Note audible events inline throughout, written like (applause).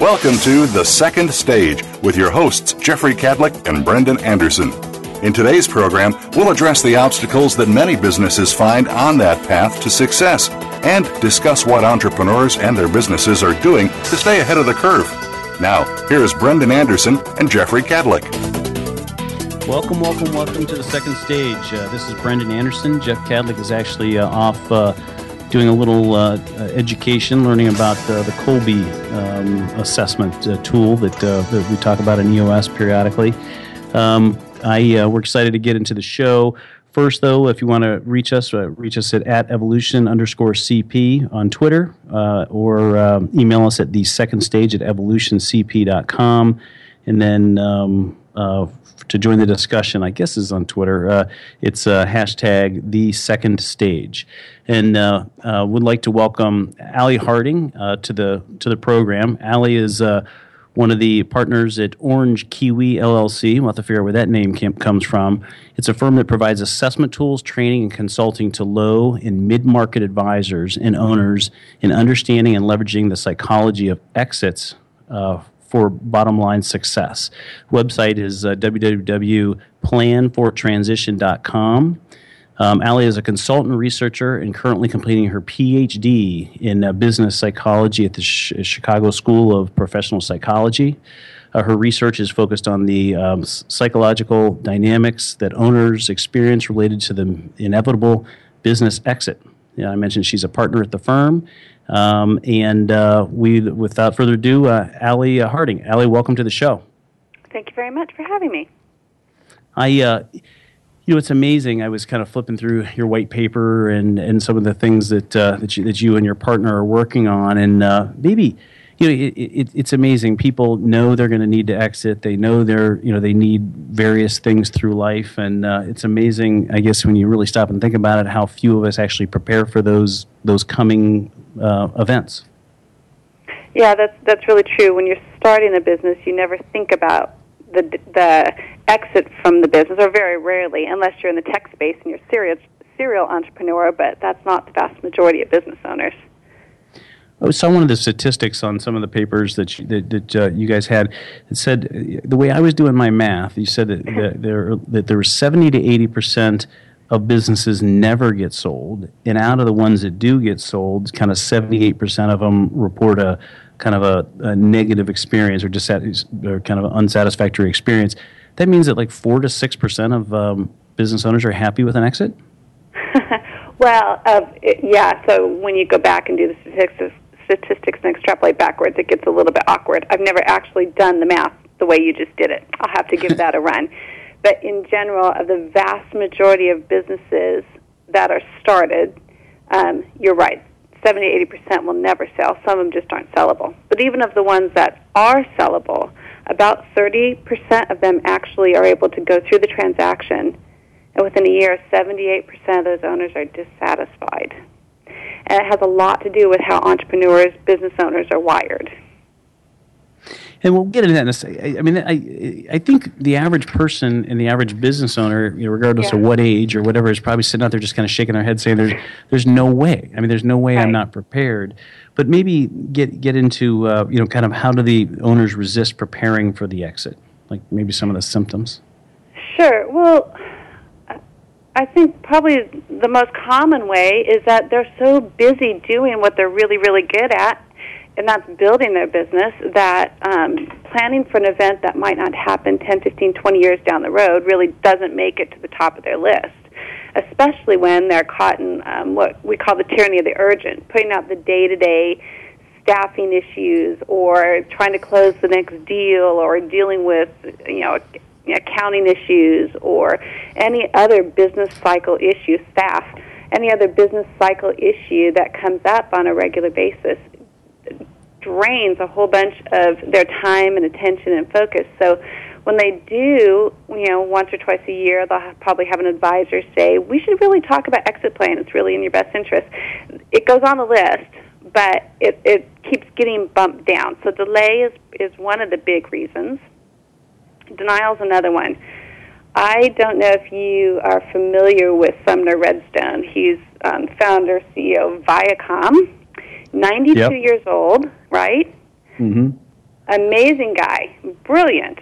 Welcome to The Second Stage with your hosts, Jeffrey Cadlick and Brendan Anderson. In today's program, we'll address the obstacles that many businesses find on that path to success and discuss what entrepreneurs and their businesses are doing to stay ahead of the curve. Now, here's Brendan Anderson and Jeffrey Cadlick. Welcome, welcome, welcome to the second stage. Uh, this is Brendan Anderson. Jeff Cadlick is actually uh, off uh, doing a little uh, uh, education, learning about uh, the Kolbe um, assessment tool that, that we talk about in EOS periodically. Um, I we're excited to get into the show. First, though, if you want to reach us, uh, reach us at, at evolution underscore CP on Twitter uh, or um, email us at the second stage at evolutioncp.com. And then um, uh, to join the discussion, I guess is on Twitter. Uh, it's uh, hashtag the second stage, and uh, uh would like to welcome Allie Harding uh, to the to the program. Allie is uh, one of the partners at Orange Kiwi LLC. We'll have to figure out where that name came, comes from. It's a firm that provides assessment tools, training, and consulting to low and mid market advisors and owners in understanding and leveraging the psychology of exits for bottom line success. Website is uh, www.planfortransition.com. Um, Allie is a consultant researcher and currently completing her PhD in uh, business psychology at the Sh- Chicago School of Professional Psychology. Uh, her research is focused on the um, psychological dynamics that owners experience related to the inevitable business exit. Yeah, I mentioned she's a partner at the firm um, and uh, we, without further ado, uh, Allie uh, Harding. Allie, welcome to the show. Thank you very much for having me. I, uh, you know, it's amazing. I was kind of flipping through your white paper and, and some of the things that uh, that you, that you and your partner are working on, and uh, maybe you know, it, it, it's amazing. People know they're going to need to exit. They know they're, you know, they need various things through life, and uh, it's amazing. I guess when you really stop and think about it, how few of us actually prepare for those those coming uh, events. Yeah, that's that's really true. When you're starting a business, you never think about the the exit from the business, or very rarely, unless you're in the tech space and you're serious serial entrepreneur. But that's not the vast majority of business owners. I saw one of the statistics on some of the papers that you, that, that uh, you guys had. It said the way I was doing my math. You said that, that there that there was seventy to eighty percent of businesses never get sold, and out of the ones that do get sold, kind of seventy eight percent of them report a kind of a, a negative experience or just or kind of an unsatisfactory experience. That means that like four to six percent of um, business owners are happy with an exit. (laughs) well, uh, yeah. So when you go back and do the statistics statistics and extrapolate backwards, it gets a little bit awkward. I've never actually done the math the way you just did it. I'll have to give that a run. (laughs) But in general, of the vast majority of businesses that are started, um, you're right. 70 80% will never sell. Some of them just aren't sellable. But even of the ones that are sellable, about 30% of them actually are able to go through the transaction. And within a year, 78% of those owners are dissatisfied and it has a lot to do with how entrepreneurs, business owners are wired. And we'll get into that in a second. I mean, I, I think the average person and the average business owner, you know, regardless yeah. of what age or whatever, is probably sitting out there just kind of shaking their head saying, there's, there's no way. I mean, there's no way right. I'm not prepared. But maybe get, get into, uh, you know, kind of how do the owners resist preparing for the exit? Like maybe some of the symptoms. Sure. Well, I think probably the most common way is that they're so busy doing what they're really, really good at, and that's building their business, that um, planning for an event that might not happen 10, 15, 20 years down the road really doesn't make it to the top of their list, especially when they're caught in um, what we call the tyranny of the urgent, putting out the day to day staffing issues or trying to close the next deal or dealing with you know accounting issues or any other business cycle issue staff any other business cycle issue that comes up on a regular basis drains a whole bunch of their time and attention and focus so when they do, you know, once or twice a year, they'll probably have an advisor say, "We should really talk about exit plan. It's really in your best interest." It goes on the list, but it it keeps getting bumped down. So delay is is one of the big reasons. Denial is another one. I don't know if you are familiar with Sumner Redstone. He's um, founder CEO of Viacom. 92 yep. years old, right? Mm-hmm. Amazing guy, brilliant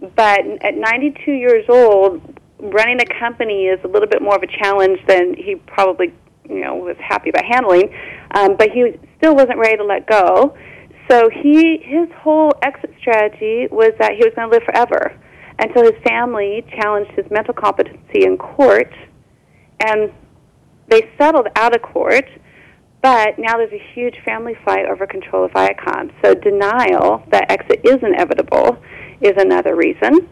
but at 92 years old, running a company is a little bit more of a challenge than he probably you know was happy about handling. Um, but he still wasn't ready to let go. So he his whole exit strategy was that he was going to live forever until his family challenged his mental competency in court, and they settled out of court. But now there's a huge family fight over control of Viacom. So denial that exit is inevitable is another reason.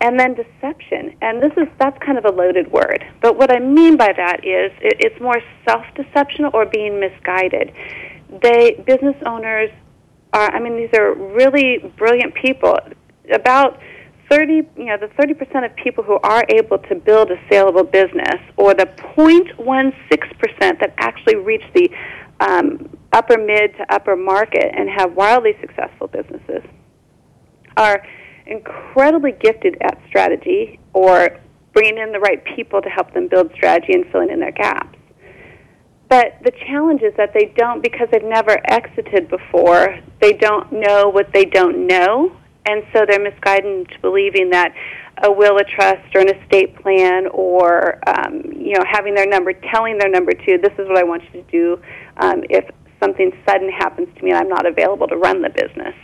And then deception, and this is that's kind of a loaded word. But what I mean by that is it, it's more self-deception or being misguided. They business owners are. I mean, these are really brilliant people. About 30, you know, the 30% of people who are able to build a saleable business, or the 0.16% that actually reach the um, upper mid to upper market and have wildly successful businesses, are incredibly gifted at strategy or bringing in the right people to help them build strategy and filling in their gaps. But the challenge is that they don't, because they've never exited before, they don't know what they don't know, and so they're misguided into believing that a will, a trust, or an estate plan, or um, you know, having their number, telling their number to, this is what I want you to do um, if something sudden happens to me and I'm not available to run the business.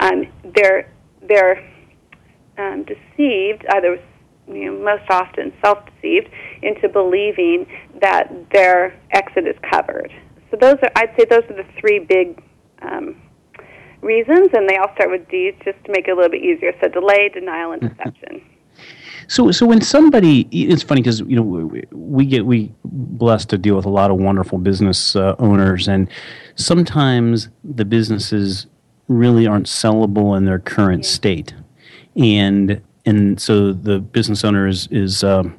Um, they're they're um, deceived, either you know, most often self-deceived, into believing that their exit is covered. So those are, I'd say, those are the three big um, reasons, and they all start with D, just to make it a little bit easier. So delay, denial, and deception. So, so when somebody, it's funny because you know we get we blessed to deal with a lot of wonderful business uh, owners, and sometimes the businesses really aren't sellable in their current yeah. state and and so the business owner is is um,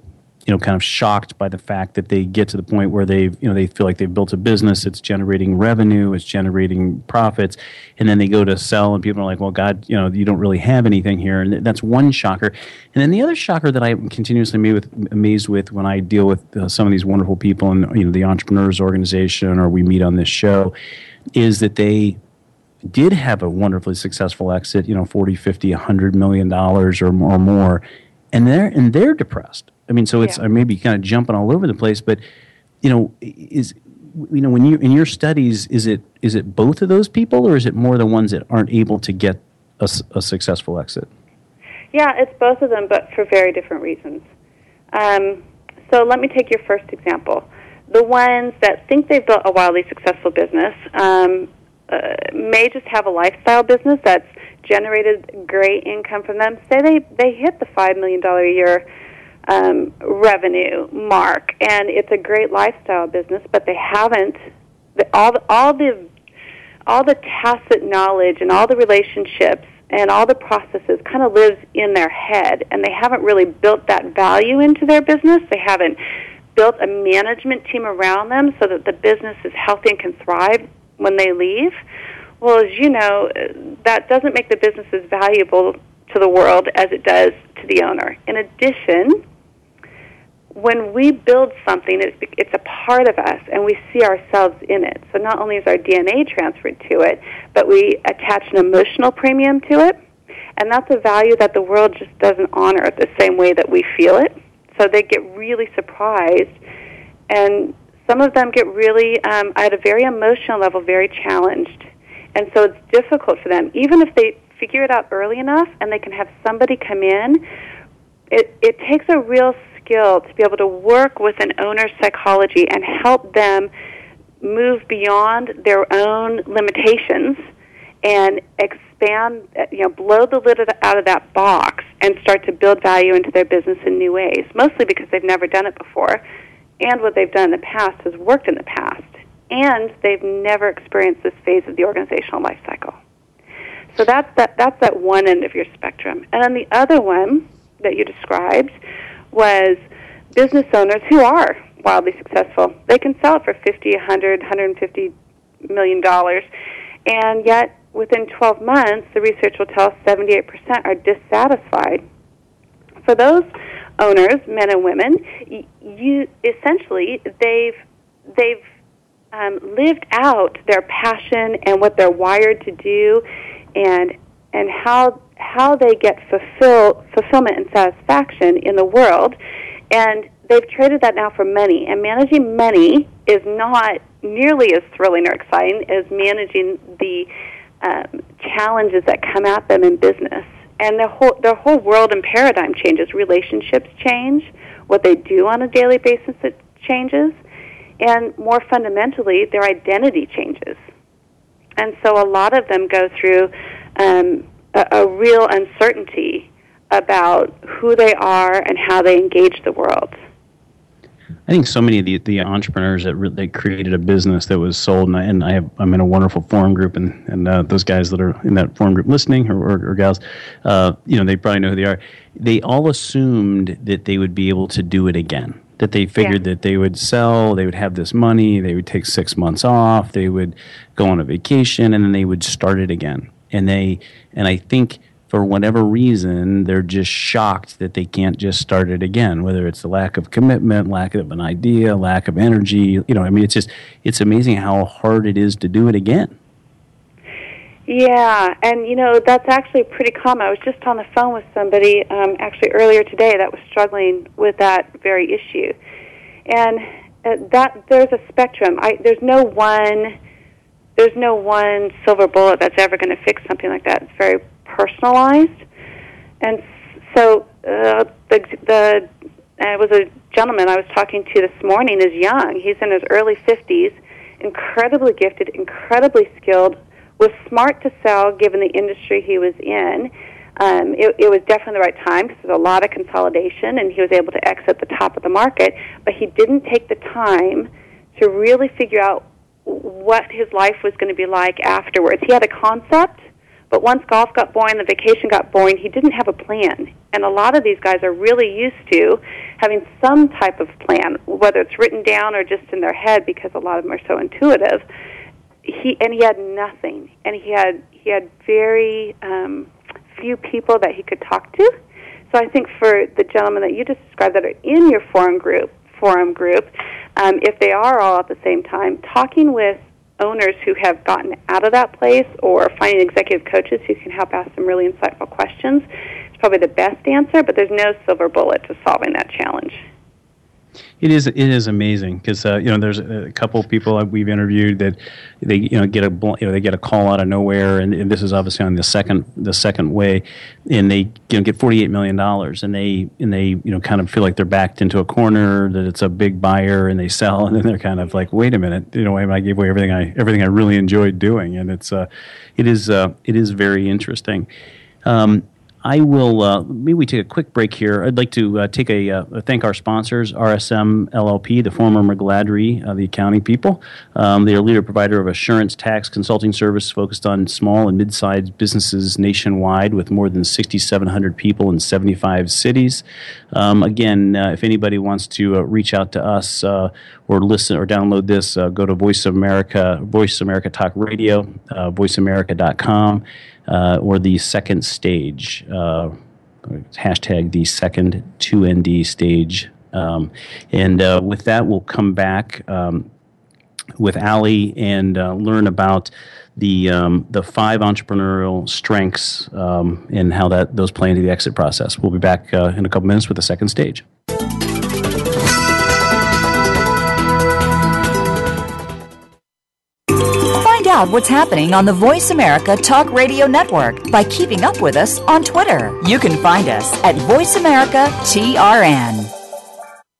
you know kind of shocked by the fact that they get to the point where they you know they feel like they've built a business it's generating revenue it's generating profits and then they go to sell and people are like well god you know you don't really have anything here and that's one shocker and then the other shocker that i'm continuously amazed with, amazed with when i deal with uh, some of these wonderful people in you know the entrepreneurs organization or we meet on this show is that they did have a wonderfully successful exit, you know, 40, 50, 100 million dollars or more, or more, and they're and they're depressed. I mean, so it's yeah. I may be kind of jumping all over the place, but you know, is you know when you in your studies, is it is it both of those people, or is it more the ones that aren't able to get a, a successful exit? Yeah, it's both of them, but for very different reasons. Um, so let me take your first example. The ones that think they've built a wildly successful business, um, uh, may just have a lifestyle business that's generated great income from them. Say they they hit the five million dollar a year um, revenue mark, and it's a great lifestyle business, but they haven't all all the all the tacit knowledge and all the relationships and all the processes kind of lives in their head, and they haven't really built that value into their business. They haven't built a management team around them so that the business is healthy and can thrive when they leave. Well, as you know, that doesn't make the business as valuable to the world as it does to the owner. In addition, when we build something, it's, it's a part of us, and we see ourselves in it. So not only is our DNA transferred to it, but we attach an emotional premium to it, and that's a value that the world just doesn't honor the same way that we feel it. So they get really surprised, and some of them get really, um, at a very emotional level, very challenged. And so it's difficult for them. Even if they figure it out early enough and they can have somebody come in, it, it takes a real skill to be able to work with an owner's psychology and help them move beyond their own limitations and expand, you know, blow the lid out of that box and start to build value into their business in new ways, mostly because they've never done it before, and what they've done in the past has worked in the past, and they've never experienced this phase of the organizational life cycle. So that's that, that's that one end of your spectrum. And then the other one that you described was business owners who are wildly successful. They can sell it for 50, 100, 150 million dollars, and yet within 12 months, the research will tell us 78% are dissatisfied. For those owners, men and women, you essentially they've they've um, lived out their passion and what they're wired to do, and and how how they get fulfill fulfillment and satisfaction in the world, and they've traded that now for money. And managing money is not nearly as thrilling or exciting as managing the um, challenges that come at them in business. And their whole their whole world and paradigm changes. Relationships change. What they do on a daily basis it changes, and more fundamentally, their identity changes. And so, a lot of them go through um, a, a real uncertainty about who they are and how they engage the world. I think so many of the, the entrepreneurs that re- they created a business that was sold, and I, and I have I'm in a wonderful forum group, and and uh, those guys that are in that forum group listening or, or, or gals, uh, you know, they probably know who they are. They all assumed that they would be able to do it again. That they figured yeah. that they would sell, they would have this money, they would take six months off, they would go on a vacation, and then they would start it again. And they and I think for whatever reason, they're just shocked that they can't just start it again, whether it's the lack of commitment, lack of an idea, lack of energy. You know, I mean, it's just, it's amazing how hard it is to do it again. Yeah, and you know, that's actually pretty common. I was just on the phone with somebody um, actually earlier today that was struggling with that very issue. And uh, that there's a spectrum. I, there's no one there's no one silver bullet that's ever going to fix something like that. It's very personalized. And so uh, the the uh, it was a gentleman I was talking to this morning is young. He's in his early 50s, incredibly gifted, incredibly skilled, was smart to sell given the industry he was in. Um, it, it was definitely the right time because there's a lot of consolidation, and he was able to exit the top of the market. But he didn't take the time to really figure out what his life was going to be like afterwards. He had a concept, but once golf got boring, the vacation got boring, he didn't have a plan. And a lot of these guys are really used to having some type of plan, whether it's written down or just in their head because a lot of them are so intuitive. He and he had nothing. And he had he had very um few people that he could talk to. So I think for the gentlemen that you just described that are in your forum group, forum group, um, if they are all at the same time, talking with owners who have gotten out of that place or finding executive coaches who can help ask some really insightful questions is probably the best answer, but there's no silver bullet to solving that challenge. It is it is amazing because uh, you know there's a couple people we've interviewed that they you know get a you know they get a call out of nowhere and, and this is obviously on the second the second way and they you know get 48 million dollars and they and they you know kind of feel like they're backed into a corner that it's a big buyer and they sell (laughs) and then they're kind of like wait a minute you know I gave away everything I everything I really enjoyed doing and it's uh, it is uh, it is very interesting. Um, I will. Uh, maybe we take a quick break here. I'd like to uh, take a uh, thank our sponsors, RSM LLP, the former McGladrey, uh, the accounting people. Um, they are a leader provider of assurance tax consulting service focused on small and mid-sized businesses nationwide, with more than 6,700 people in 75 cities. Um, again, uh, if anybody wants to uh, reach out to us or listen or download this, go to Voice America, Voice America Talk Radio, voiceamerica.com uh, or the second stage. Uh, hashtag the second 2ND stage. Um, and uh, with that, we'll come back um, with Allie and uh, learn about the um, the five entrepreneurial strengths um, and how that those play into the exit process. We'll be back uh, in a couple minutes with the second stage. Out what's happening on the Voice America Talk Radio Network by keeping up with us on Twitter. You can find us at Voice America TRN.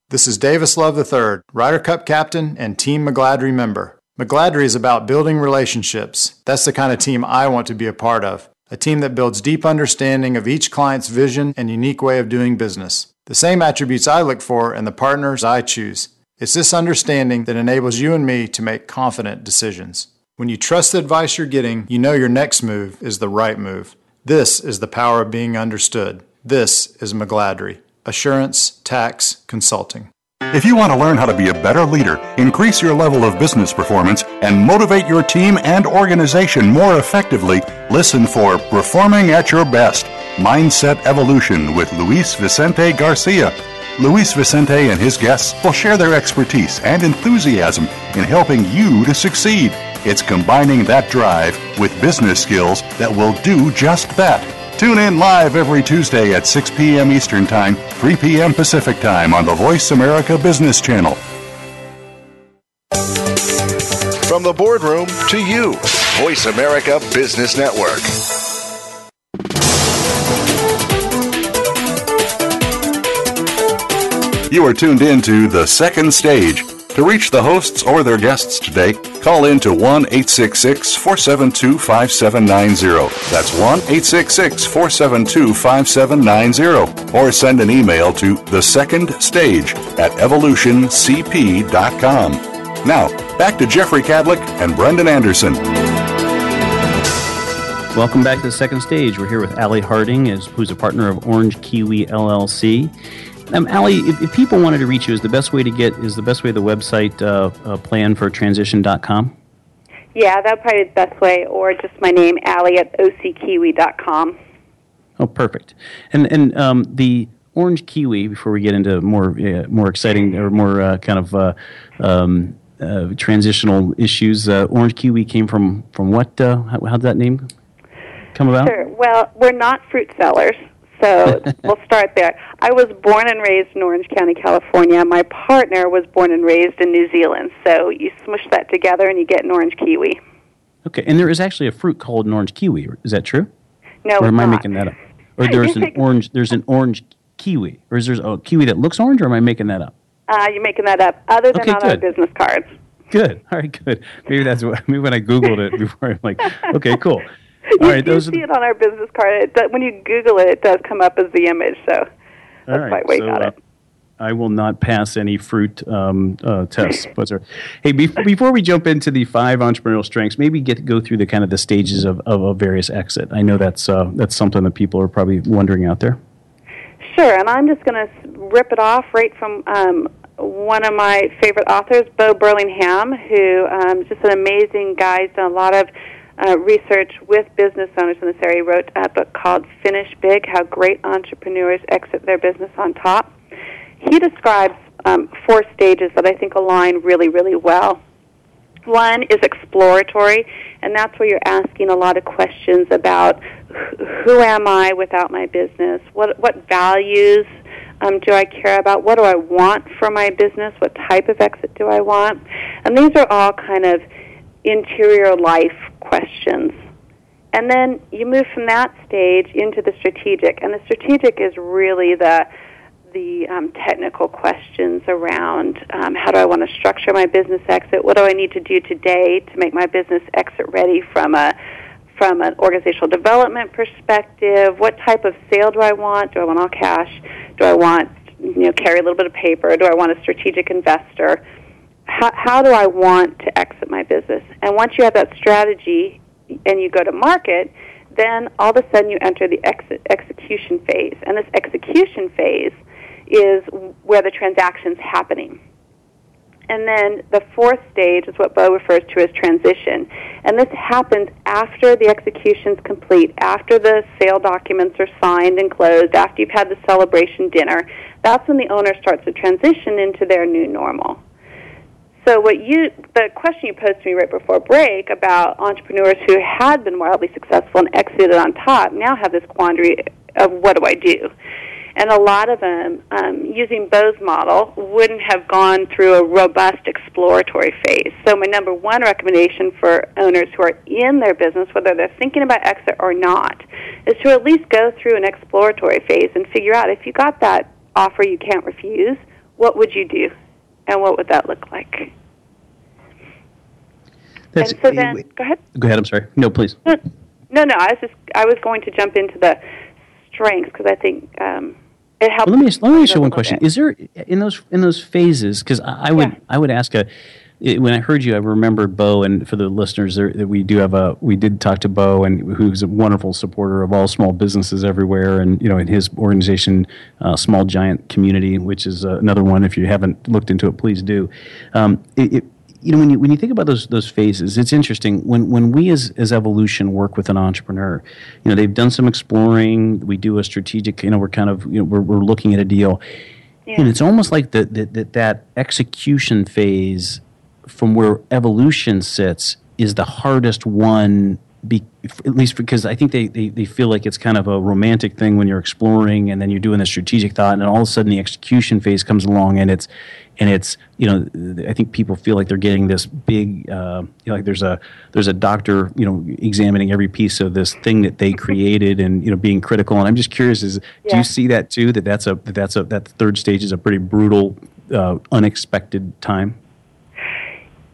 This is Davis Love III, Ryder Cup captain and Team McGladrey member. McGladrey is about building relationships. That's the kind of team I want to be a part of. A team that builds deep understanding of each client's vision and unique way of doing business. The same attributes I look for in the partners I choose. It's this understanding that enables you and me to make confident decisions. When you trust the advice you're getting, you know your next move is the right move. This is the power of being understood. This is McGladrey. Assurance Tax Consulting. If you want to learn how to be a better leader, increase your level of business performance, and motivate your team and organization more effectively, listen for Performing at Your Best Mindset Evolution with Luis Vicente Garcia. Luis Vicente and his guests will share their expertise and enthusiasm in helping you to succeed. It's combining that drive with business skills that will do just that. Tune in live every Tuesday at 6 p.m. Eastern Time, 3 p.m. Pacific Time on the Voice America Business Channel. From the boardroom to you, Voice America Business Network. You are tuned in to The Second Stage. To reach the hosts or their guests today, call in to 1 866 472 5790. That's 1 866 472 5790. Or send an email to The Second Stage at evolutioncp.com. Now, back to Jeffrey Cadlick and Brendan Anderson. Welcome back to the second stage. We're here with Allie Harding, who's a partner of Orange Kiwi LLC. Um, Allie, if, if, people wanted to reach you, is the best way to get is the best way the website uh, uh, planfortransition.com? Yeah, that'd probably be the best way, or just my name, Allie at ockiwi.com. Oh, perfect. And and um, the orange kiwi. Before we get into more uh, more exciting or more uh, kind of uh, um, uh, transitional issues, orange kiwi came from from what? how, how did that name come about? Sure. Well, we're not fruit sellers. So (laughs) we'll start there. I was born and raised in Orange County, California. My partner was born and raised in New Zealand. So you smush that together and you get an orange kiwi. Okay, and there is actually a fruit called an orange kiwi. Is that true? No, or am I not. making that up? Or there's an (laughs) orange. There's an orange kiwi, or is there a kiwi that looks orange, or am I making that up? Uh, you're making that up. Other than okay, on our business cards. Good. All right. Good. Maybe that's what. (laughs) Maybe when I googled it before, I'm like, okay, cool. You right, do see it on our business card. It does, when you Google it, it does come up as the image. So that's right, why we so, got uh, it. I will not pass any fruit um, uh, tests. (laughs) But hey, be- before we jump into the five entrepreneurial strengths, maybe get go through the kind of the stages of, of a various exit. I know that's uh, that's something that people are probably wondering out there. Sure, and I'm just going to rip it off right from um, one of my favorite authors, Bo Burlingham, who um, is just an amazing guy. He's done a lot of uh, research with business owners in this area. He wrote a book called Finish Big How Great Entrepreneurs Exit Their Business on Top. He describes um, four stages that I think align really, really well. One is exploratory, and that's where you're asking a lot of questions about who am I without my business? What, what values um, do I care about? What do I want for my business? What type of exit do I want? And these are all kind of interior life questions. And then you move from that stage into the strategic, and the strategic is really the the um, technical questions around um, how do I want to structure my business exit? What do I need to do today to make my business exit ready from a from an organizational development perspective? What type of sale do I want? Do I want all cash? Do I want you know carry a little bit of paper? Do I want a strategic investor? How, how do I want to exit my business? And once you have that strategy and you go to market, then all of a sudden you enter the ex- execution phase. And this execution phase is where the transaction's happening. And then the fourth stage is what Bo refers to as transition. And this happens after the execution's complete, after the sale documents are signed and closed, after you've had the celebration dinner. That's when the owner starts to transition into their new normal. So what you the question you posed to me right before break about entrepreneurs who had been wildly successful and exited on top now have this quandary of what do I do? And a lot of them, um, using Bo's model, wouldn't have gone through a robust exploratory phase. So my number one recommendation for owners who are in their business, whether they're thinking about exit or not, is to at least go through an exploratory phase and figure out if you got that offer you can't refuse, what would you do? And what would that look like? That's, and so then, go ahead. Go ahead. I'm sorry. No, please. No, no, no. I was just I was going to jump into the strengths because I think um, it helps. Well, let me let me ask you one question. Bit. Is there in those in those phases? Because I, I, would yeah. I would ask a. It, when I heard you, I remembered Bo, and for the listeners, there, that we do have a we did talk to Bo, and who's a wonderful supporter of all small businesses everywhere, and you know, in his organization, uh, Small Giant Community, which is uh, another one. If you haven't looked into it, please do. Um, it, it, you know when you when you think about those those phases, it's interesting when when we as as evolution work with an entrepreneur, you know they've done some exploring. We do a strategic, you know, we're kind of you know we're we're looking at a deal, yeah. and it's almost like that that that execution phase from where evolution sits is the hardest one be, at least because I think they, they, they feel like it's kind of a romantic thing when you're exploring and then you're doing the strategic thought and then all of a sudden the execution phase comes along and it's and it's you know I think people feel like they're getting this big uh, you know, like there's a there's a doctor you know examining every piece of this thing that they created and you know being critical and I'm just curious is yeah. do you see that too that that's a that that's a that third stage is a pretty brutal uh, unexpected time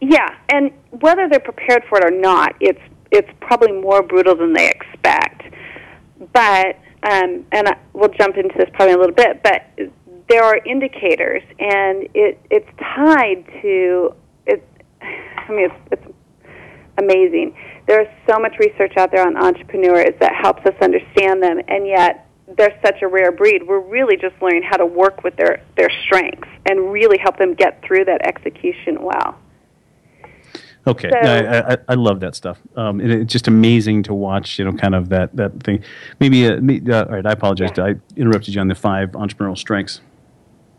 yeah and whether they're prepared for it or not it's it's probably more brutal than they expect. But um, and I, we'll jump into this probably a little bit, but there are indicators, and it it's tied to it. (sighs) I mean, it's, it's amazing. There is so much research out there on entrepreneurs that helps us understand them, and yet they're such a rare breed. We're really just learning how to work with their their strengths and really help them get through that execution well. Okay, so, I, I, I, love that stuff. Um, it, it's just amazing to watch. You know, kind of that that thing. Maybe, uh, me, uh, all right. I apologize. Yeah. I interrupted you on the five entrepreneurial strengths.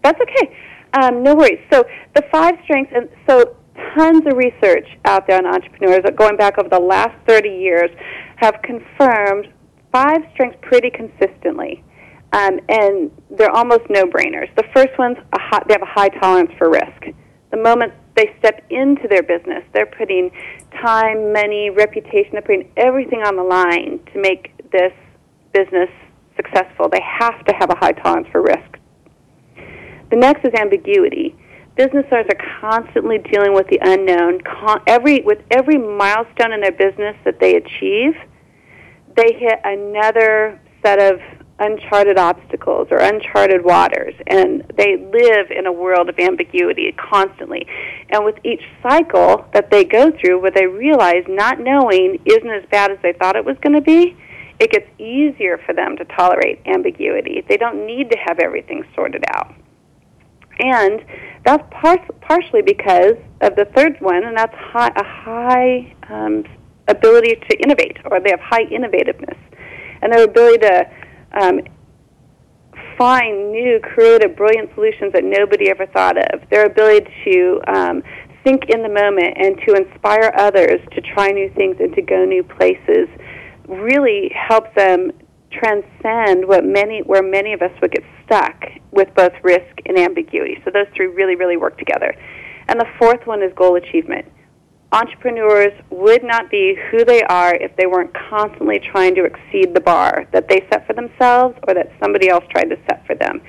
That's okay. Um, no worries. So the five strengths, and so tons of research out there on entrepreneurs, going back over the last thirty years, have confirmed five strengths pretty consistently. Um, and they're almost no-brainers. The first one's a high, they have a high tolerance for risk. The moment they step into their business, they're putting time, money, reputation, they're putting everything on the line to make this business successful. They have to have a high tolerance for risk. The next is ambiguity. Business owners are constantly dealing with the unknown. Every with every milestone in their business that they achieve, they hit another set of uncharted obstacles or uncharted waters and they live in a world of ambiguity constantly. And with each cycle that they go through where they realize not knowing isn't as bad as they thought it was going to be it gets easier for them to tolerate ambiguity. They don't need to have everything sorted out. And that's par- partially because of the third one and that's high, a high um, ability to innovate or they have high innovativeness. And their ability to um, find new, creative, brilliant solutions that nobody ever thought of. Their ability to um, think in the moment and to inspire others to try new things and to go new places really helps them transcend what many where many of us would get stuck with both risk and ambiguity. So those three really, really work together. And the fourth one is goal achievement entrepreneurs would not be who they are if they weren't constantly trying to exceed the bar that they set for themselves or that somebody else tried to set for them.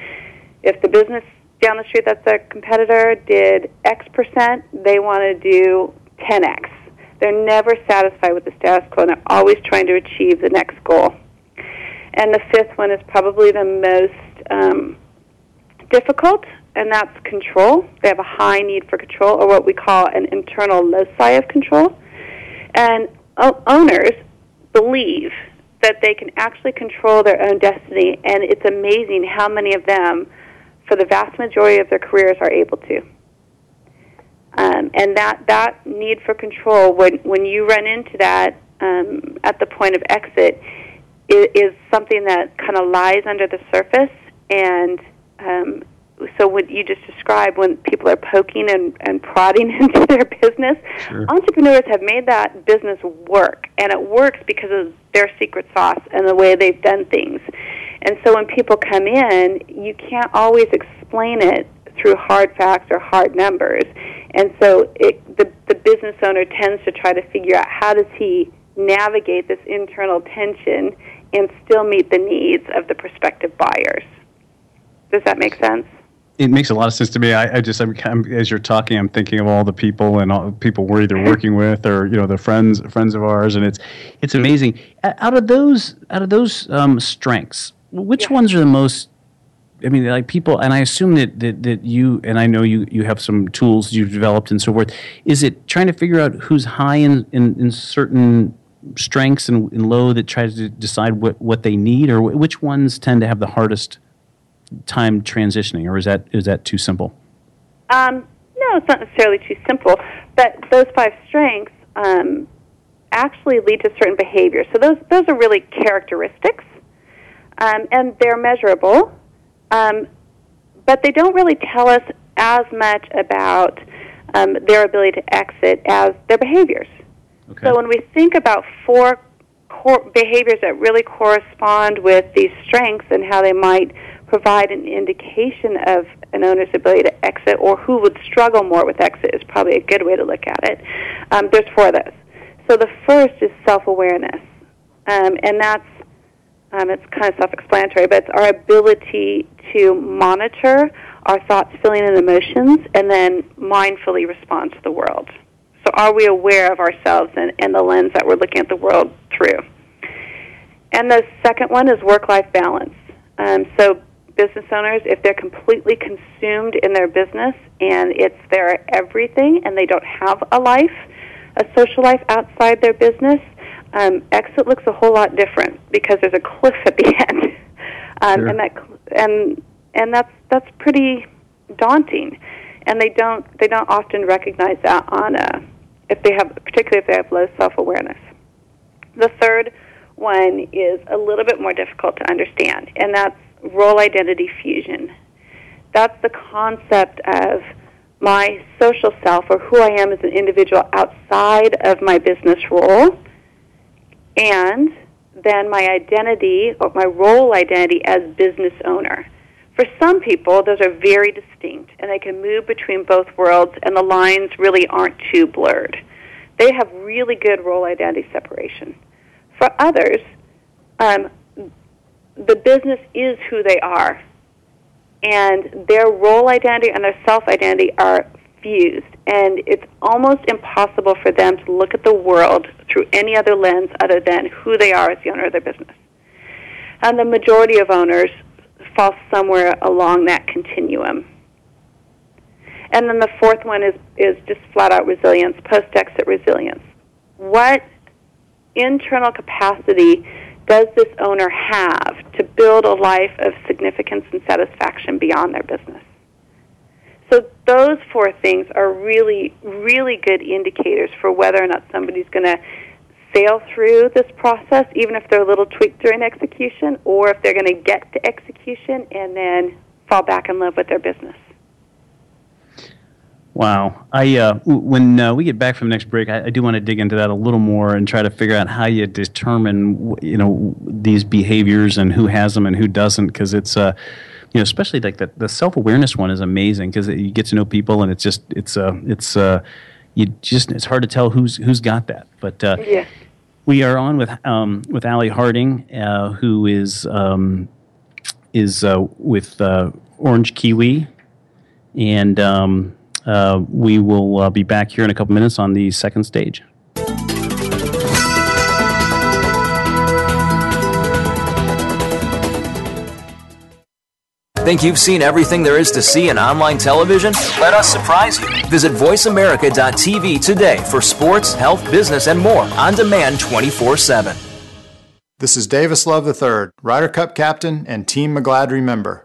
If the business down the street that's a competitor did X percent, they want to do 10X. They're never satisfied with the status quo and they're always trying to achieve the next goal. And the fifth one is probably the most um, difficult and that's control. They have a high need for control, or what we call an internal loci of control. And owners believe that they can actually control their own destiny, and it's amazing how many of them, for the vast majority of their careers, are able to. Um, and that, that need for control, when, when you run into that um, at the point of exit, is, is something that kind of lies under the surface and um, so what you just described when people are poking and, and prodding (laughs) into their business sure. entrepreneurs have made that business work and it works because of their secret sauce and the way they've done things. And so when people come in you can't always explain it through hard facts or hard numbers. And so it, the, the business owner tends to try to figure out how does he navigate this internal tension and still meet the needs of the prospective buyers. Does that make sense it makes a lot of sense to me. I, I just, I'm, I'm, as you're talking, I'm thinking of all the people and all people we're either working with or you know the friends friends of ours, and it's it's amazing. Out of those out of those um, strengths, which yeah. ones are the most? I mean, like people, and I assume that, that that you and I know you you have some tools you've developed and so forth. Is it trying to figure out who's high in in, in certain strengths and, and low that tries to decide what what they need, or which ones tend to have the hardest? Time transitioning, or is that is that too simple? Um, no, it's not necessarily too simple. But those five strengths um, actually lead to certain behaviors. So those those are really characteristics, um, and they're measurable. Um, but they don't really tell us as much about um, their ability to exit as their behaviors. Okay. So when we think about four core behaviors that really correspond with these strengths and how they might provide an indication of an owner's ability to exit or who would struggle more with exit is probably a good way to look at it. Um, there's four of those. So the first is self-awareness, um, and that's um, it's kind of self-explanatory, but it's our ability to monitor our thoughts, feelings, and emotions, and then mindfully respond to the world. So are we aware of ourselves and, and the lens that we're looking at the world through? And the second one is work-life balance. Um, so business owners, if they're completely consumed in their business and it's their everything and they don't have a life, a social life outside their business, um, exit looks a whole lot different because there's a cliff at the (laughs) end, um, sure. and that and and that's that's pretty daunting, and they don't they don't often recognize that on a if they have particularly if they have low self awareness. The third one is a little bit more difficult to understand, and that's role identity fusion. That's the concept of my social self or who I am as an individual outside of my business role and then my identity or my role identity as business owner. For some people, those are very distinct and they can move between both worlds and the lines really aren't too blurred. They have really good role identity separation. For others, um, the business is who they are, and their role identity and their self identity are fused, and it's almost impossible for them to look at the world through any other lens other than who they are as the owner of their business. And the majority of owners fall somewhere along that continuum. And then the fourth one is, is just flat out resilience, post exit resilience. What internal capacity does this owner have to build a life of significance and satisfaction beyond their business? So those four things are really, really good indicators for whether or not somebody's going to sail through this process, even if they're a little tweaked during execution, or if they're going to get to execution and then fall back in love with their business. Wow. I uh, when uh, we get back from the next break, I, I, do want to dig into that a little more and try to figure out how you determine you know these behaviors and who has them and who doesn't because it's uh you know especially like the, the self awareness one is amazing because you get to know people and it's just it's uh it's uh you just it's hard to tell who's who's got that but uh, yeah. we are on with um with Allie Harding uh, who is um is uh, with uh, Orange Kiwi and um uh, we will uh, be back here in a couple minutes on the second stage. Think you've seen everything there is to see in online television? Let us surprise you. Visit VoiceAmerica.tv today for sports, health, business, and more on demand 24 7. This is Davis Love III, Ryder Cup captain and Team McGladrey member.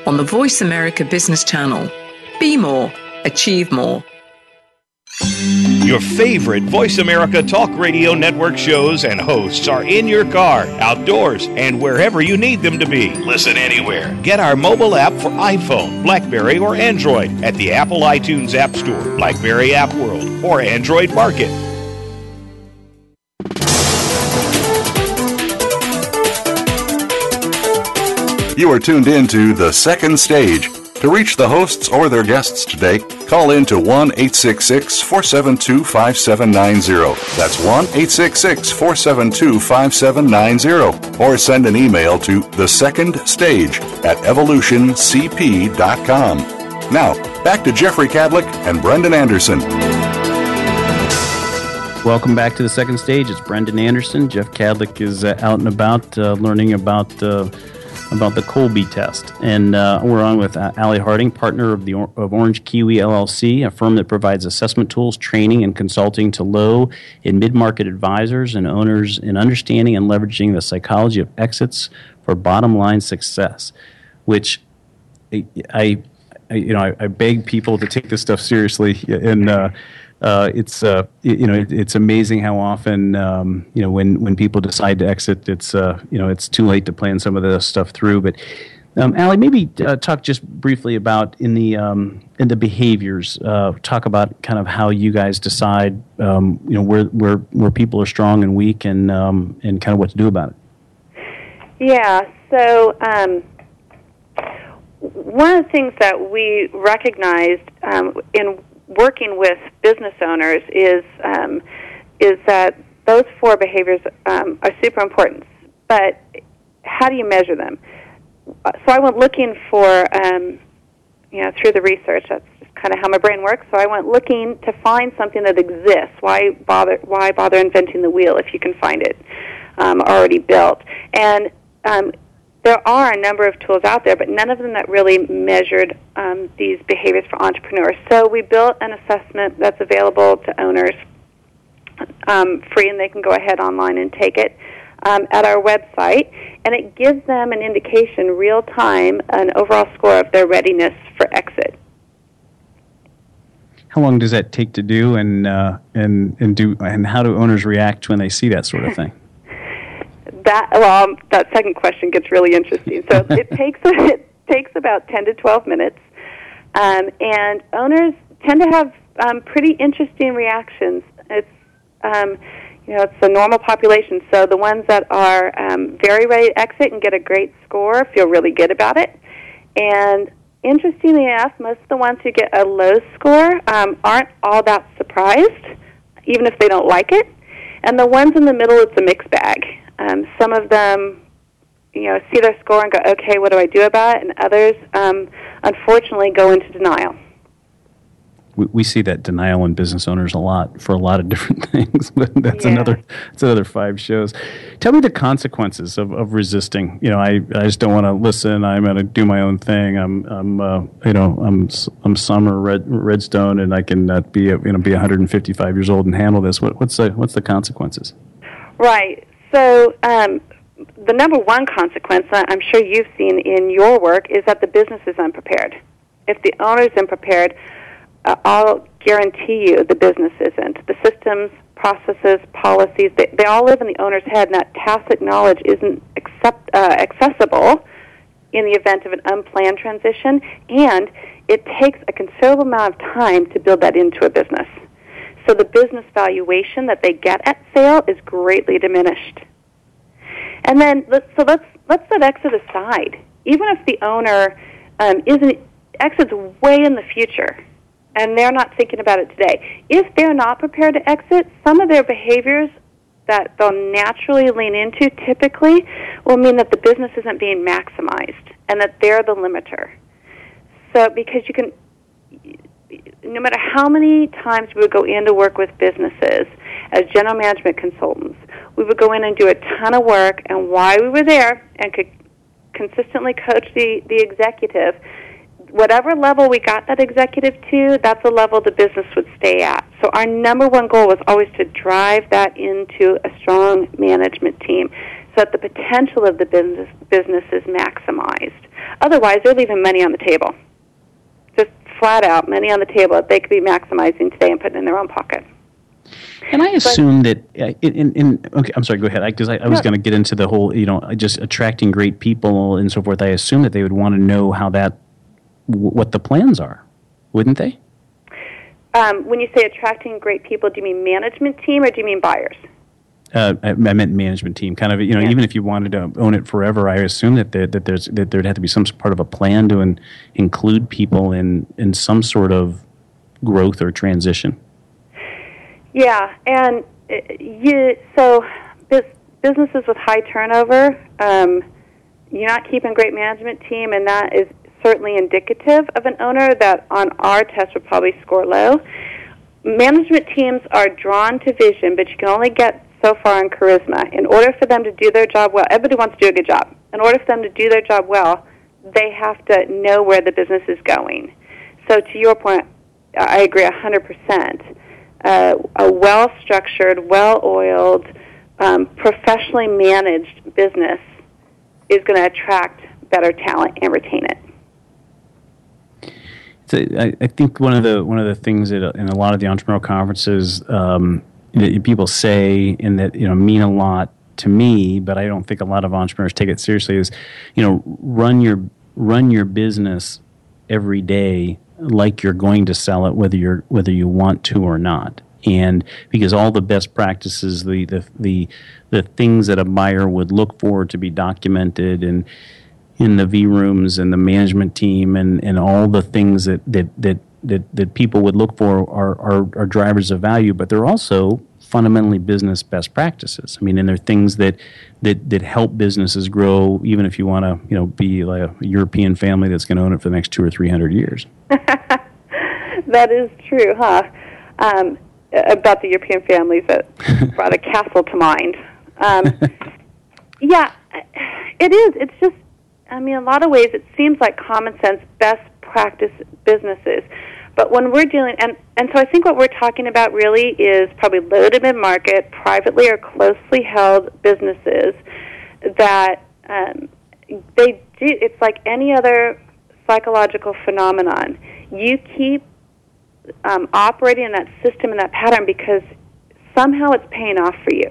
on the Voice America Business Channel. Be more, achieve more. Your favorite Voice America Talk Radio Network shows and hosts are in your car, outdoors, and wherever you need them to be. Listen anywhere. Get our mobile app for iPhone, Blackberry, or Android at the Apple iTunes App Store, Blackberry App World, or Android Market. You are tuned in to The Second Stage. To reach the hosts or their guests today, call in to 1 866 472 5790. That's 1 866 472 5790. Or send an email to The Second Stage at evolutioncp.com. Now, back to Jeffrey Cadlick and Brendan Anderson. Welcome back to the second stage. It's Brendan Anderson. Jeff Cadlick is uh, out and about uh, learning about uh, about the Kolbe test. And uh, we're on with uh, Allie Harding, partner of the of Orange Kiwi LLC, a firm that provides assessment tools, training, and consulting to low and mid market advisors and owners in understanding and leveraging the psychology of exits for bottom line success. Which I, I you know, I, I, beg people to take this stuff seriously and. Uh, uh, it's uh, you know it, it's amazing how often um, you know when when people decide to exit, it's uh, you know it's too late to plan some of this stuff through. But um, Allie, maybe uh, talk just briefly about in the um, in the behaviors. Uh, talk about kind of how you guys decide um, you know where where where people are strong and weak, and um, and kind of what to do about it. Yeah. So um, one of the things that we recognized um, in working with business owners is um, is that those four behaviors um, are super important. But how do you measure them? So I went looking for, um, you know, through the research. That's just kind of how my brain works. So I went looking to find something that exists. Why bother? Why bother inventing the wheel if you can find it um, already built? And um, there are a number of tools out there, but none of them that really measured um, these behaviors for entrepreneurs. So we built an assessment that's available to owners um, free, and they can go ahead online and take it um, at our website. And it gives them an indication, real time, an overall score of their readiness for exit. How long does that take to do, and uh, and and do, and how do owners react when they see that sort of thing? That well, that second question gets really interesting. So it (laughs) takes it takes about ten to twelve minutes, um, and owners tend to have um, pretty interesting reactions. It's um, you know it's the normal population, so the ones that are um, very ready to exit and get a great score feel really good about it, and interestingly enough, most of the ones who get a low score um, aren't all that surprised, even if they don't like it. And the ones in the middle, it's a mixed bag. Um, some of them, you know, see their score and go, okay, what do I do about it? And others, um, unfortunately, go into denial. We, we see that denial in business owners a lot for a lot of different (laughs) things, but that's yeah. another that's another five shows. Tell me the consequences of, of resisting. You know, I, I just don't want to listen. I'm going to do my own thing. I'm I'm uh, you know I'm I'm Sumner Red, Redstone, and I can uh, be you know be 155 years old and handle this. What, what's the what's the consequences? Right. So, um, the number one consequence, I'm sure you've seen in your work, is that the business is unprepared. If the owner is unprepared, uh, I'll guarantee you the business isn't. The systems, processes, policies, they, they all live in the owner's head, and that tacit knowledge isn't accept, uh, accessible in the event of an unplanned transition, and it takes a considerable amount of time to build that into a business. So the business valuation that they get at sale is greatly diminished. And then, so let's let's set exit aside. Even if the owner um, isn't exits way in the future, and they're not thinking about it today. If they're not prepared to exit, some of their behaviors that they'll naturally lean into typically will mean that the business isn't being maximized and that they're the limiter. So because you can, no matter how many times we would go in to work with businesses as general management consultants, we would go in and do a ton of work. And why we were there and could consistently coach the the executive, whatever level we got that executive to, that's the level the business would stay at. So our number one goal was always to drive that into a strong management team so that the potential of the business business is maximized. Otherwise, they're leaving money on the table. Flat out money on the table that they could be maximizing today and putting in their own pocket. And I assume that uh, in, in, okay, I'm sorry, go ahead. Because I, I, I, was going to get into the whole, you know, just attracting great people and so forth. I assume that they would want to know how that what the plans are, wouldn't they? Um, when you say attracting great people, do you mean management team or do you mean buyers? Uh, I, I, meant management team. Kind of, you know, yeah. even if you wanted to own it forever, I assume that there, that there's that there'd have to be some part of a plan to in, include people in in some sort of growth or transition. Yeah, and uh, you so businesses with high turnover, um, you're not keeping great management team, and that is certainly indicative of an owner that on our test would probably score low. Management teams are drawn to vision, but you can only get so far in charisma. In order for them to do their job well, everybody wants to do a good job. In order for them to do their job well, they have to know where the business is going. So, to your point, I agree 100%. Uh, a well structured, well oiled, um, professionally managed business is going to attract better talent and retain it. I, I, think one of the one of the things that in a lot of the entrepreneurial conferences um, that people say and that you know mean a lot to me, but I don't think a lot of entrepreneurs take it seriously. Is you know run your run your business every day like you're going to sell it, whether you're whether you want to or not. And because all the best practices, the the the, the things that a buyer would look for to be documented and in the V rooms and the management team and, and all the things that, that, that, that, that people would look for are, are, are drivers of value, but they're also fundamentally business best practices. I mean, and they're things that, that, that help businesses grow, even if you want to, you know, be like a European family that's going to own it for the next two or three hundred years. (laughs) that is true, huh? Um, about the European families that (laughs) brought a castle to mind. Um, (laughs) yeah, it is. It's just I mean, in a lot of ways it seems like common sense, best practice businesses. But when we're dealing, and, and so I think what we're talking about really is probably low to mid market, privately or closely held businesses that um, they do, it's like any other psychological phenomenon. You keep um, operating in that system and that pattern because somehow it's paying off for you.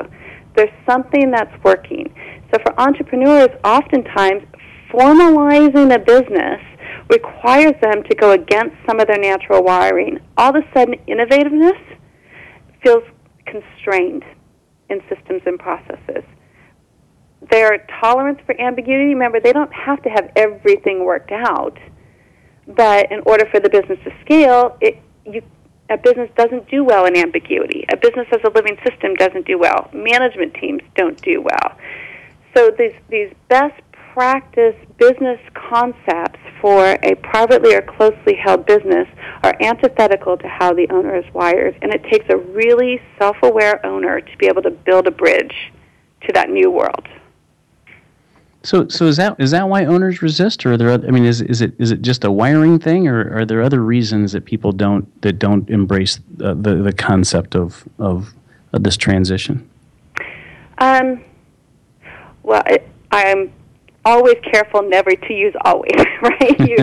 There's something that's working. So for entrepreneurs, oftentimes formalizing a business requires them to go against some of their natural wiring. All of a sudden, innovativeness feels constrained in systems and processes. Their tolerance for ambiguity, remember, they don't have to have everything worked out. But in order for the business to scale, it, you, a business doesn't do well in ambiguity. A business as a living system doesn't do well. Management teams don't do well. So these, these best practice business concepts for a privately or closely held business are antithetical to how the owner is wired. And it takes a really self aware owner to be able to build a bridge to that new world. So, so is that is that why owners resist, or are there? Other, I mean, is is it is it just a wiring thing, or are there other reasons that people don't that don't embrace uh, the the concept of of, of this transition? Um, well, it, I'm always careful never to use always, (laughs) right? You,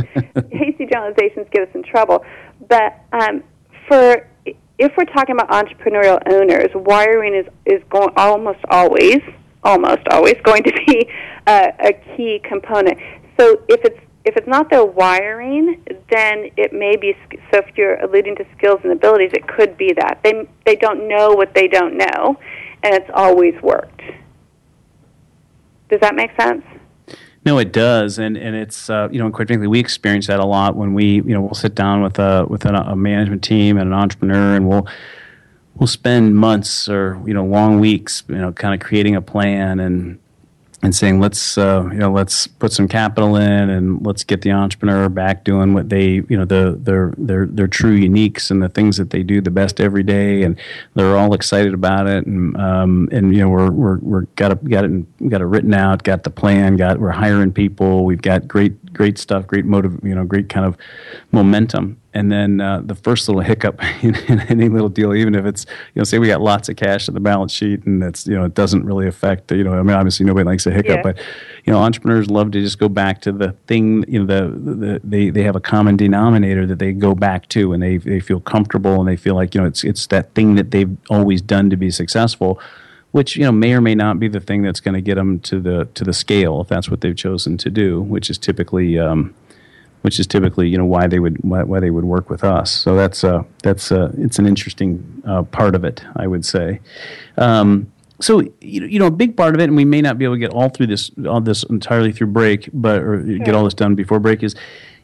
hasty generalizations get us in trouble. But um, for if we're talking about entrepreneurial owners, wiring is is going almost always, almost always going to be a, a key component. So if it's if it's not their wiring, then it may be. So if you're alluding to skills and abilities, it could be that they they don't know what they don't know, and it's always worked. Does that make sense? No, it does, and and it's uh, you know quite frankly we experience that a lot when we you know we'll sit down with a with a, a management team and an entrepreneur and we'll we'll spend months or you know long weeks you know kind of creating a plan and and saying let's uh, you know let's put some capital in and let's get the entrepreneur back doing what they you know the their their their true uniques and the things that they do the best every day. And they're all excited about it. And um, and you know we're we're we're got it got it got it written out got the plan got we're hiring people. We've got great great stuff great motive you know great kind of momentum and then uh, the first little hiccup (laughs) in, in, any little deal, even if it's you know, say we got lots of cash in the balance sheet, and it's you know, it doesn't really affect you know, I mean, obviously nobody likes a hiccup, yeah. but you know, entrepreneurs love to just go back to the thing, you know, the, the they they have a common denominator that they go back to, and they they feel comfortable, and they feel like you know, it's it's that thing that they've always done to be successful which you know may or may not be the thing that's going to get them to the to the scale if that's what they've chosen to do, which is typically um, which is typically you know why they would why, why they would work with us. So that's uh, that's uh, it's an interesting uh, part of it, I would say. Um, so you know a big part of it, and we may not be able to get all through this all this entirely through break, but or sure. get all this done before break is.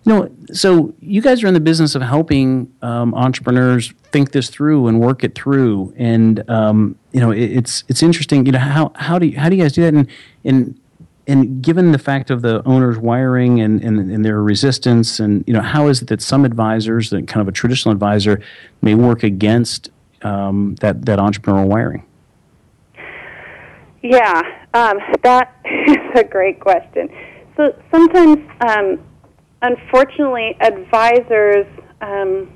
You know, so you guys are in the business of helping um, entrepreneurs think this through and work it through, and um, you know, it, it's it's interesting. You know, how how do you, how do you guys do that? And and and given the fact of the owner's wiring and, and, and, their resistance and you know how is it that some advisors that kind of a traditional advisor may work against um, that that entrepreneurial wiring? Yeah um, that (laughs) is a great question. So sometimes um, unfortunately advisors um,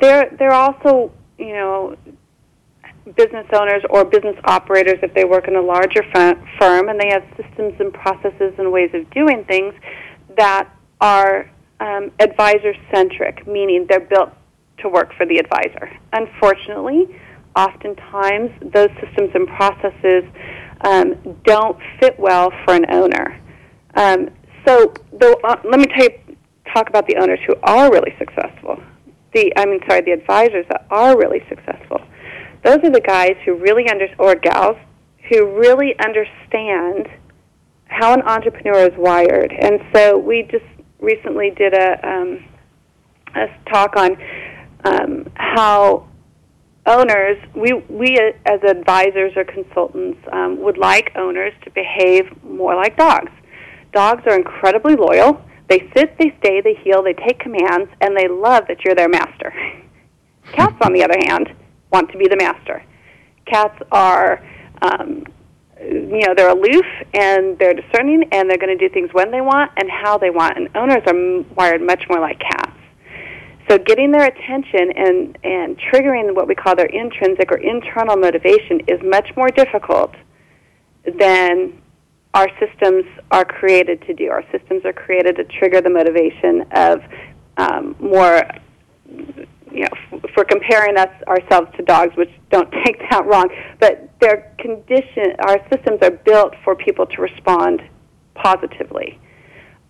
they're they're also you know business owners or business operators if they work in a larger firm and they have systems and processes and ways of doing things that are um, advisor centric, meaning they're built to work for the advisor. Unfortunately, oftentimes those systems and processes um, don't fit well for an owner. Um, so, the, uh, let me tell you, talk about the owners who are really successful. The, I mean, sorry, the advisors that are really successful those are the guys who really under or gals who really understand how an entrepreneur is wired. And so we just recently did a um, a talk on um, how owners we we as advisors or consultants um, would like owners to behave more like dogs. Dogs are incredibly loyal. They sit, they stay, they heel, they take commands, and they love that you're their master. (laughs) Cats, on the other hand, want to be the master. Cats are, um, you know, they're aloof and they're discerning and they're going to do things when they want and how they want. And owners are wired much more like cats. So getting their attention and, and triggering what we call their intrinsic or internal motivation is much more difficult than our systems are created to do. Our systems are created to trigger the motivation of um, more you know, we're comparing us ourselves to dogs, which don't (laughs) take that wrong, but their condition, our systems are built for people to respond positively.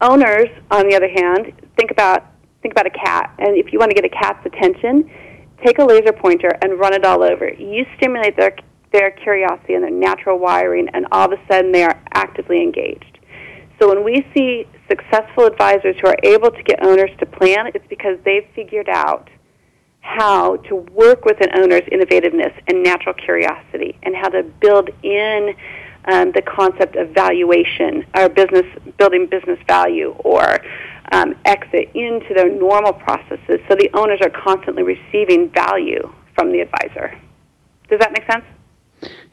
Owners, on the other hand, think about think about a cat, and if you want to get a cat's attention, take a laser pointer and run it all over. You stimulate their their curiosity and their natural wiring, and all of a sudden they are actively engaged. So when we see successful advisors who are able to get owners to plan, it's because they've figured out how to work with an owner's innovativeness and natural curiosity and how to build in um, the concept of valuation or business building business value or um, exit into their normal processes so the owners are constantly receiving value from the advisor. Does that make sense?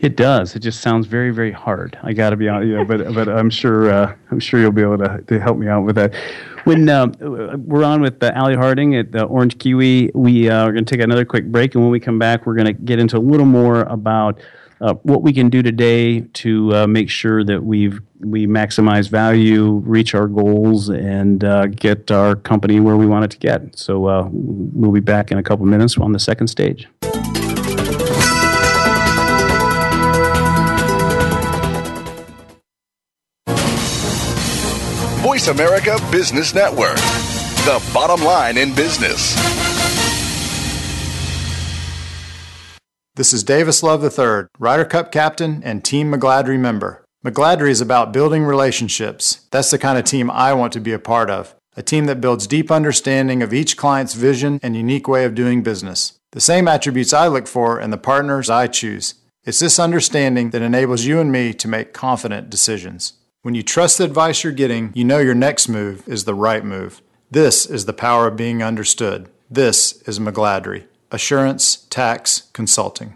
It does. It just sounds very, very hard. I got to be honest, you know, but but I'm sure uh, I'm sure you'll be able to, to help me out with that. When um, we're on with uh, Allie Harding at uh, Orange Kiwi, we uh, are going to take another quick break, and when we come back, we're going to get into a little more about uh, what we can do today to uh, make sure that we've we maximize value, reach our goals, and uh, get our company where we want it to get. So uh, we'll be back in a couple minutes on the second stage. Voice America Business Network, the bottom line in business. This is Davis Love III, Ryder Cup captain and Team McGladrey member. McGladrey is about building relationships. That's the kind of team I want to be a part of. A team that builds deep understanding of each client's vision and unique way of doing business. The same attributes I look for in the partners I choose. It's this understanding that enables you and me to make confident decisions. When you trust the advice you're getting, you know your next move is the right move. This is the power of being understood. This is McGladrey. Assurance Tax Consulting.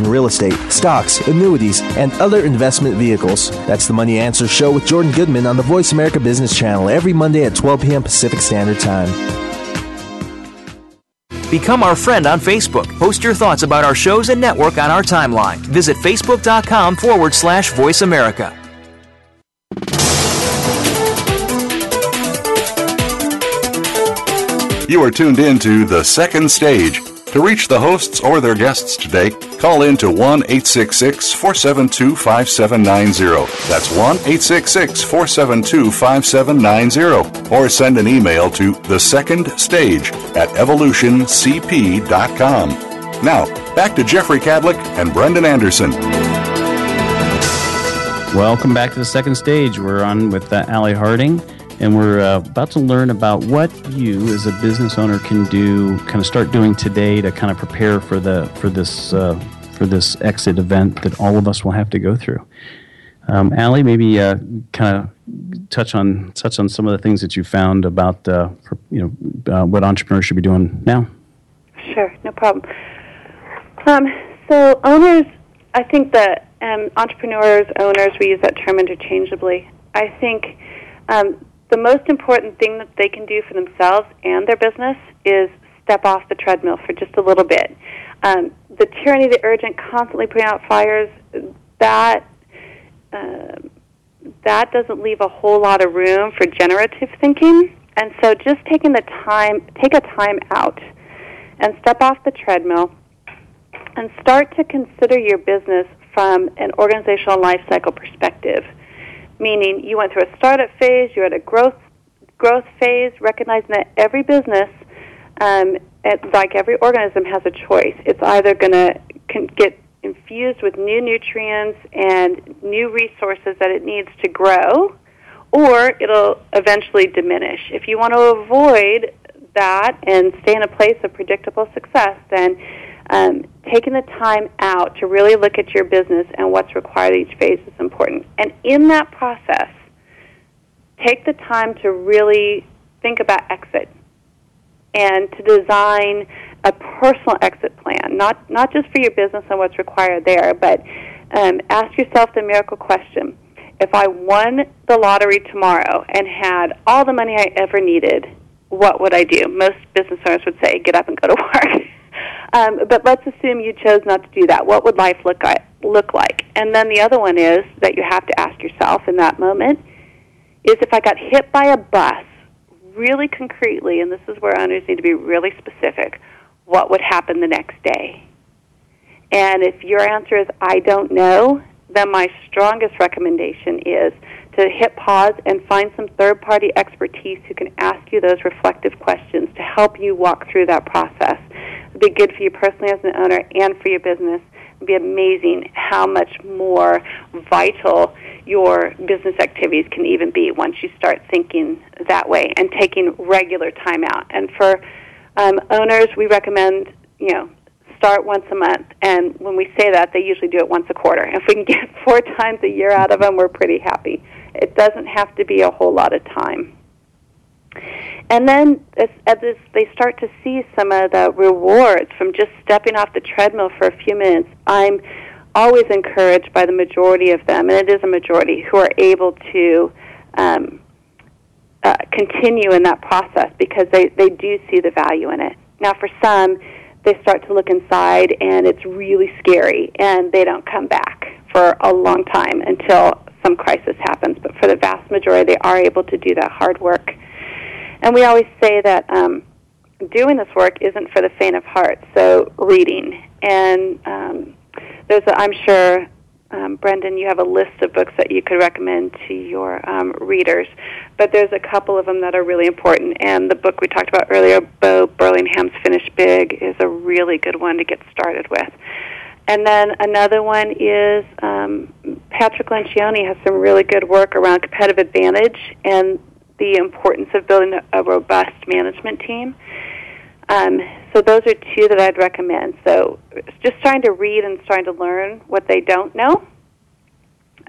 in real estate, stocks, annuities, and other investment vehicles. That's the Money Answer Show with Jordan Goodman on the Voice America Business Channel every Monday at 12 p.m. Pacific Standard Time. Become our friend on Facebook. Post your thoughts about our shows and network on our timeline. Visit facebook.com forward slash voice America. You are tuned in to The Second Stage. To reach the hosts or their guests today, call in to 1 866 472 5790. That's 1 866 472 5790. Or send an email to The Second Stage at evolutioncp.com. Now, back to Jeffrey Cadlick and Brendan Anderson. Welcome back to the second stage. We're on with uh, Allie Harding and we're uh, about to learn about what you as a business owner can do kind of start doing today to kind of prepare for the for this uh, for this exit event that all of us will have to go through um, Allie, maybe uh, kind of touch on touch on some of the things that you found about uh, for, you know uh, what entrepreneurs should be doing now. Sure, no problem. Um, so owners, I think that um, entrepreneurs, owners, we use that term interchangeably. I think um, the most important thing that they can do for themselves and their business is step off the treadmill for just a little bit. Um, the tyranny, of the urgent, constantly putting out fires, that uh, that doesn't leave a whole lot of room for generative thinking. And so, just taking the time, take a time out, and step off the treadmill, and start to consider your business from an organizational life cycle perspective meaning you went through a startup phase, you're at a growth growth phase, recognizing that every business, um, like every organism, has a choice. It's either going to get infused with new nutrients and new resources that it needs to grow, or it'll eventually diminish. If you want to avoid that and stay in a place of predictable success, then um, taking the time out to really look at your business and what's required at each phase is important. And in that process, take the time to really think about exit and to design a personal exit plan, not, not just for your business and what's required there, but um, ask yourself the miracle question. If I won the lottery tomorrow and had all the money I ever needed, what would I do? Most business owners would say, get up and go to work. (laughs) Um, but let's assume you chose not to do that. What would life look like, look like? And then the other one is that you have to ask yourself in that moment is if I got hit by a bus really concretely, and this is where owners need to be really specific, what would happen the next day? And if your answer is I don't know, then my strongest recommendation is to hit pause and find some third party expertise who can ask you those reflective questions to help you walk through that process be good for you personally as an owner and for your business. It'd be amazing how much more vital your business activities can even be once you start thinking that way and taking regular time out. And for um, owners, we recommend, you know, start once a month. And when we say that, they usually do it once a quarter. If we can get (laughs) four times a year out of them, we're pretty happy. It doesn't have to be a whole lot of time. And then as, as they start to see some of the rewards from just stepping off the treadmill for a few minutes, I'm always encouraged by the majority of them, and it is a majority, who are able to um, uh, continue in that process because they, they do see the value in it. Now, for some, they start to look inside and it's really scary and they don't come back for a long time until some crisis happens. But for the vast majority, they are able to do that hard work. And we always say that um, doing this work isn't for the faint of heart. So reading and um, there's, a, I'm sure, um, Brendan, you have a list of books that you could recommend to your um, readers, but there's a couple of them that are really important. And the book we talked about earlier, Bo Burlingham's Finish Big, is a really good one to get started with. And then another one is um, Patrick Lencioni has some really good work around competitive advantage and the importance of building a robust management team. Um, so those are two that I'd recommend. So just trying to read and trying to learn what they don't know.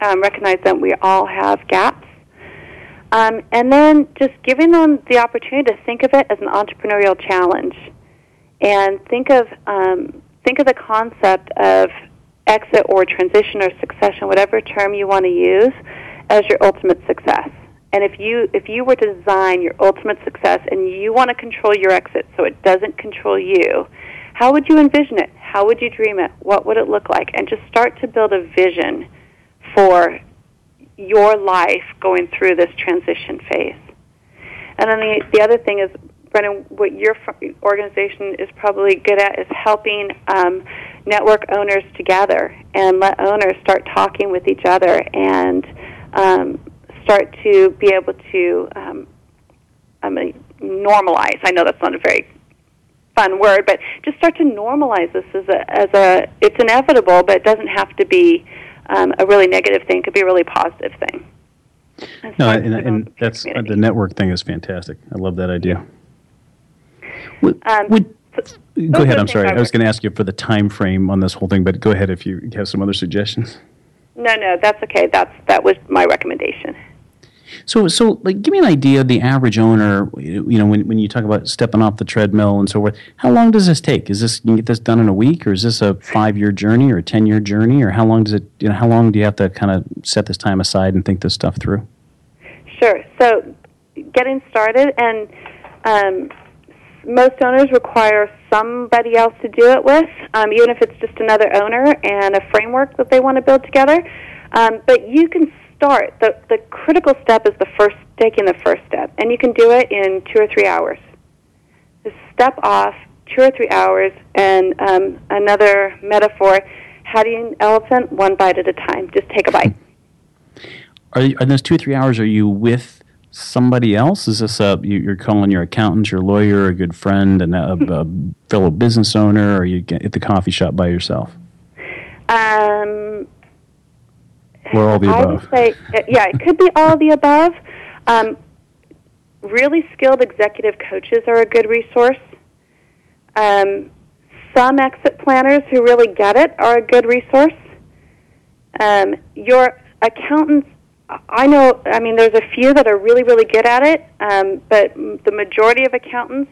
Um, recognize that we all have gaps. Um, and then just giving them the opportunity to think of it as an entrepreneurial challenge, and think of um, think of the concept of exit or transition or succession, whatever term you want to use, as your ultimate success. And if you if you were to design your ultimate success and you want to control your exit so it doesn't control you, how would you envision it? How would you dream it? What would it look like? And just start to build a vision for your life going through this transition phase. And then the the other thing is, Brendan, what your organization is probably good at is helping um, network owners together and let owners start talking with each other and um, start to be able to um, I mean, normalize. I know that's not a very fun word, but just start to normalize this as a as a. It's inevitable, but it doesn't have to be um, a really negative thing. It could be a really positive thing. no, and, and that's uh, the network thing is fantastic. I love that idea. Would, um, would, go ahead. I'm sorry. I was going to ask you for the time frame on this whole thing, but go ahead if you have some other suggestions. No, no, that's okay. That's that was my recommendation. So, so like, give me an idea of the average owner. You know, when, when you talk about stepping off the treadmill and so forth, how long does this take? Is this you get this done in a week, or is this a five year journey or a ten year journey, or how long does it? You know, how long do you have to kind of set this time aside and think this stuff through? Sure. So, getting started, and um, most owners require somebody else to do it with, um, even if it's just another owner and a framework that they want to build together. Um, but you can start, the, the critical step is the first, taking the first step. And you can do it in two or three hours. Just step off, two or three hours, and um, another metaphor, how do you an elephant? One bite at a time. Just take a bite. Are, you, are those two or three hours, are you with somebody else? Is this a, you're calling your accountant, your lawyer, a good friend, and a, a fellow business owner, or are you at the coffee shop by yourself? Um, or all the I above? would say, yeah, it could be all the above. Um, really skilled executive coaches are a good resource. Um, some exit planners who really get it are a good resource. Um, your accountants, I know, I mean, there's a few that are really, really good at it, um, but the majority of accountants,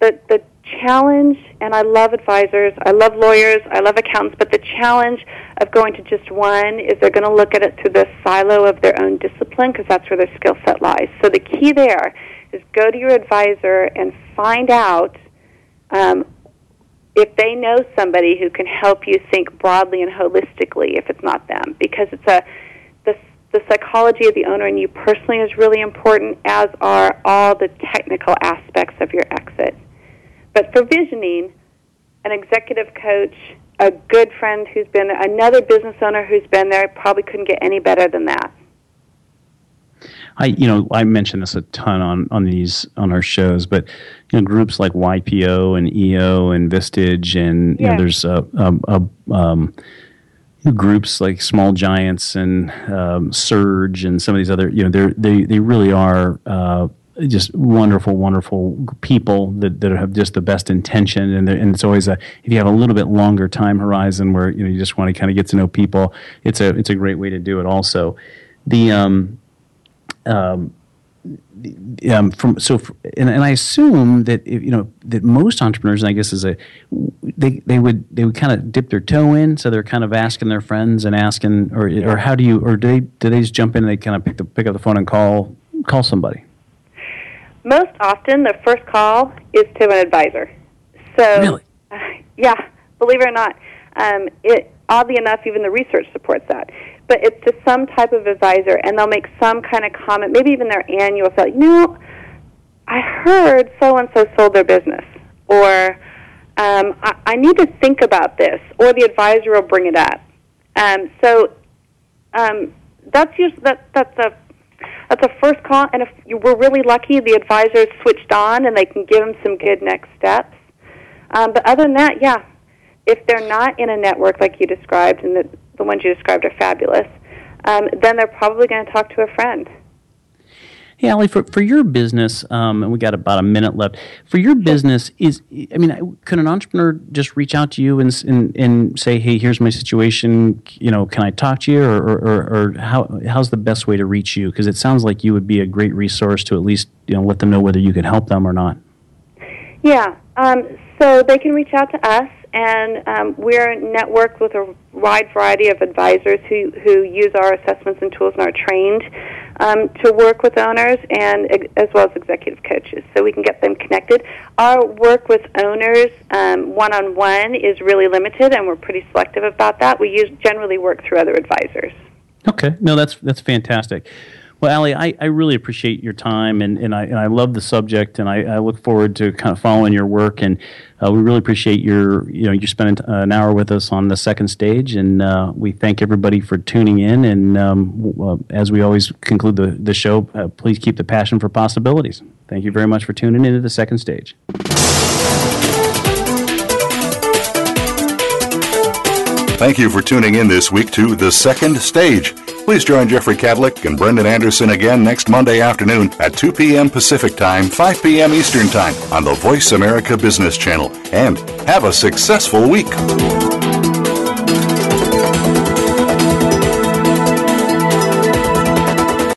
the, the challenge, and I love advisors, I love lawyers, I love accountants, but the challenge of going to just one is they're going to look at it through the silo of their own discipline because that's where their skill set lies. So the key there is go to your advisor and find out um, if they know somebody who can help you think broadly and holistically if it's not them because it's a the, the psychology of the owner and you personally is really important as are all the technical aspects of your exit but for visioning, an executive coach, a good friend who's been another business owner who's been there probably couldn't get any better than that. I you know I mention this a ton on on these on our shows, but you know groups like YPO and EO and Vistage and you know there's a, a, a um, groups like Small Giants and um, Surge and some of these other you know they they really are uh, just wonderful, wonderful people that, that have just the best intention, and, and it's always a if you have a little bit longer time horizon where you know you just want to kind of get to know people, it's a it's a great way to do it. Also, the um, um, um, from so for, and, and I assume that if, you know that most entrepreneurs, and I guess is a they they would they would kind of dip their toe in, so they're kind of asking their friends and asking, or or how do you or do they do they just jump in and they kind of pick the pick up the phone and call call somebody? Most often the first call is to an advisor. So, really? Uh, (laughs) yeah, believe it or not, um, it oddly enough, even the research supports that. But it's to some type of advisor, and they'll make some kind of comment, maybe even their annual. So, you know, I heard so and so sold their business, or um, I, I need to think about this, or the advisor will bring it up. Um, so um, that's usually, that, that's a that's a first call, and if we're really lucky, the advisor is switched on and they can give them some good next steps. Um, but other than that, yeah, if they're not in a network like you described, and the, the ones you described are fabulous, um, then they're probably going to talk to a friend. Hey, Allie, for, for your business, um, and we got about a minute left. For your business, is I mean, could an entrepreneur just reach out to you and and, and say, "Hey, here's my situation. You know, can I talk to you?" Or, or, or how how's the best way to reach you? Because it sounds like you would be a great resource to at least you know let them know whether you can help them or not. Yeah. Um, so they can reach out to us and um, we're networked with a wide variety of advisors who, who use our assessments and tools and are trained um, to work with owners and as well as executive coaches, so we can get them connected. Our work with owners one on one is really limited, and we're pretty selective about that. We use, generally work through other advisors. Okay, no, that's that's fantastic. Well, Allie, I, I really appreciate your time, and, and, I, and I love the subject, and I, I look forward to kind of following your work. And uh, we really appreciate your you know you spending uh, an hour with us on the second stage, and uh, we thank everybody for tuning in. And um, as we always conclude the the show, uh, please keep the passion for possibilities. Thank you very much for tuning into the second stage. Thank you for tuning in this week to The Second Stage. Please join Jeffrey Cadlick and Brendan Anderson again next Monday afternoon at 2 p.m. Pacific Time, 5 p.m. Eastern Time on the Voice America Business Channel. And have a successful week.